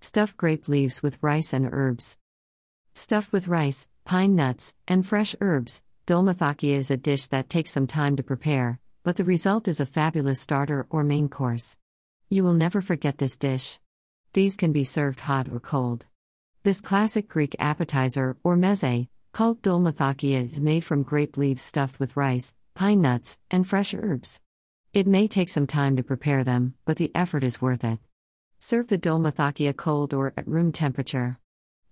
Stuffed grape leaves with rice and herbs. Stuffed with rice, pine nuts, and fresh herbs, dolmathakia is a dish that takes some time to prepare, but the result is a fabulous starter or main course. You will never forget this dish. These can be served hot or cold. This classic Greek appetizer, or meze, called dolmathakia, is made from grape leaves stuffed with rice, pine nuts, and fresh herbs. It may take some time to prepare them, but the effort is worth it. Serve the dolmathakia cold or at room temperature.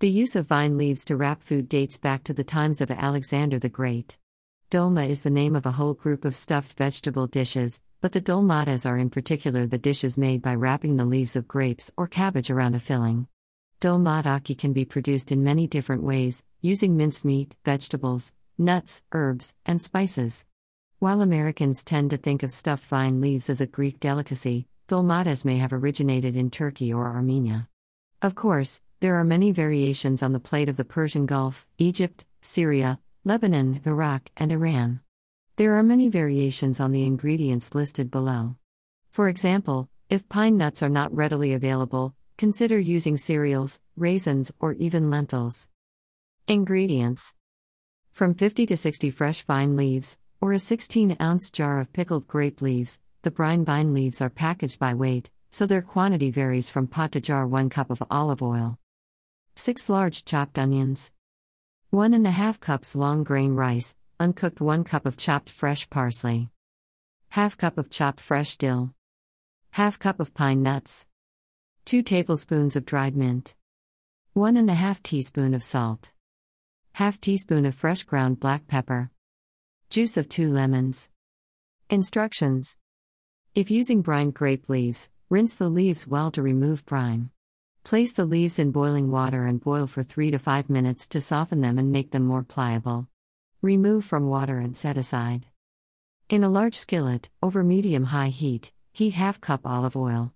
The use of vine leaves to wrap food dates back to the times of Alexander the Great. Dolma is the name of a whole group of stuffed vegetable dishes, but the dolmatas are in particular the dishes made by wrapping the leaves of grapes or cabbage around a filling. Dolmataki can be produced in many different ways, using minced meat, vegetables, nuts, herbs, and spices. While Americans tend to think of stuffed vine leaves as a Greek delicacy, dolmatas may have originated in Turkey or Armenia. Of course, there are many variations on the plate of the Persian Gulf, Egypt, Syria, Lebanon, Iraq, and Iran. There are many variations on the ingredients listed below. For example, if pine nuts are not readily available, consider using cereals, raisins, or even lentils. Ingredients From 50 to 60 fresh vine leaves, or a 16 ounce jar of pickled grape leaves, the brine vine leaves are packaged by weight, so their quantity varies from pot to jar 1 cup of olive oil. 6 large chopped onions. 1 and a half cups long grain rice, uncooked 1 cup of chopped fresh parsley. Half cup of chopped fresh dill. Half cup of pine nuts. 2 tablespoons of dried mint. 1 and a half teaspoon of salt. Half teaspoon of fresh ground black pepper. Juice of 2 lemons. Instructions if using brine grape leaves, rinse the leaves well to remove brine. Place the leaves in boiling water and boil for 3 to 5 minutes to soften them and make them more pliable. Remove from water and set aside. In a large skillet, over medium high heat, heat half cup olive oil.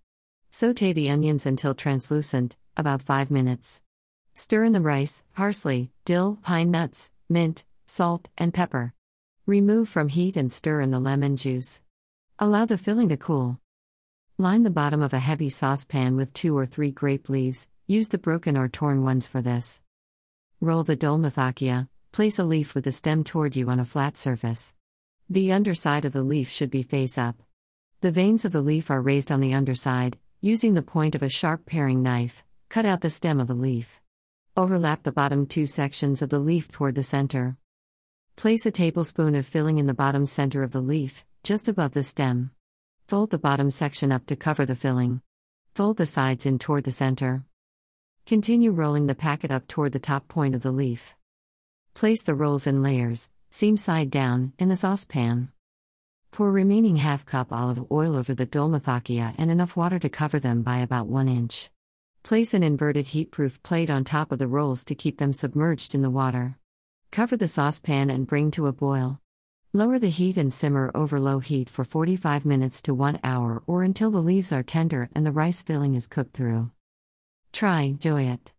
Saute the onions until translucent, about 5 minutes. Stir in the rice, parsley, dill, pine nuts, mint, salt, and pepper. Remove from heat and stir in the lemon juice. Allow the filling to cool. Line the bottom of a heavy saucepan with two or three grape leaves, use the broken or torn ones for this. Roll the dolmathakia, place a leaf with the stem toward you on a flat surface. The underside of the leaf should be face up. The veins of the leaf are raised on the underside, using the point of a sharp paring knife, cut out the stem of the leaf. Overlap the bottom two sections of the leaf toward the center. Place a tablespoon of filling in the bottom center of the leaf, just above the stem. Fold the bottom section up to cover the filling. Fold the sides in toward the center. Continue rolling the packet up toward the top point of the leaf. Place the rolls in layers, seam side down, in the saucepan. Pour remaining half cup olive oil over the dolmathakia and enough water to cover them by about 1 inch. Place an inverted heat-proof plate on top of the rolls to keep them submerged in the water. Cover the saucepan and bring to a boil. Lower the heat and simmer over low heat for 45 minutes to 1 hour or until the leaves are tender and the rice filling is cooked through. Try, enjoy it.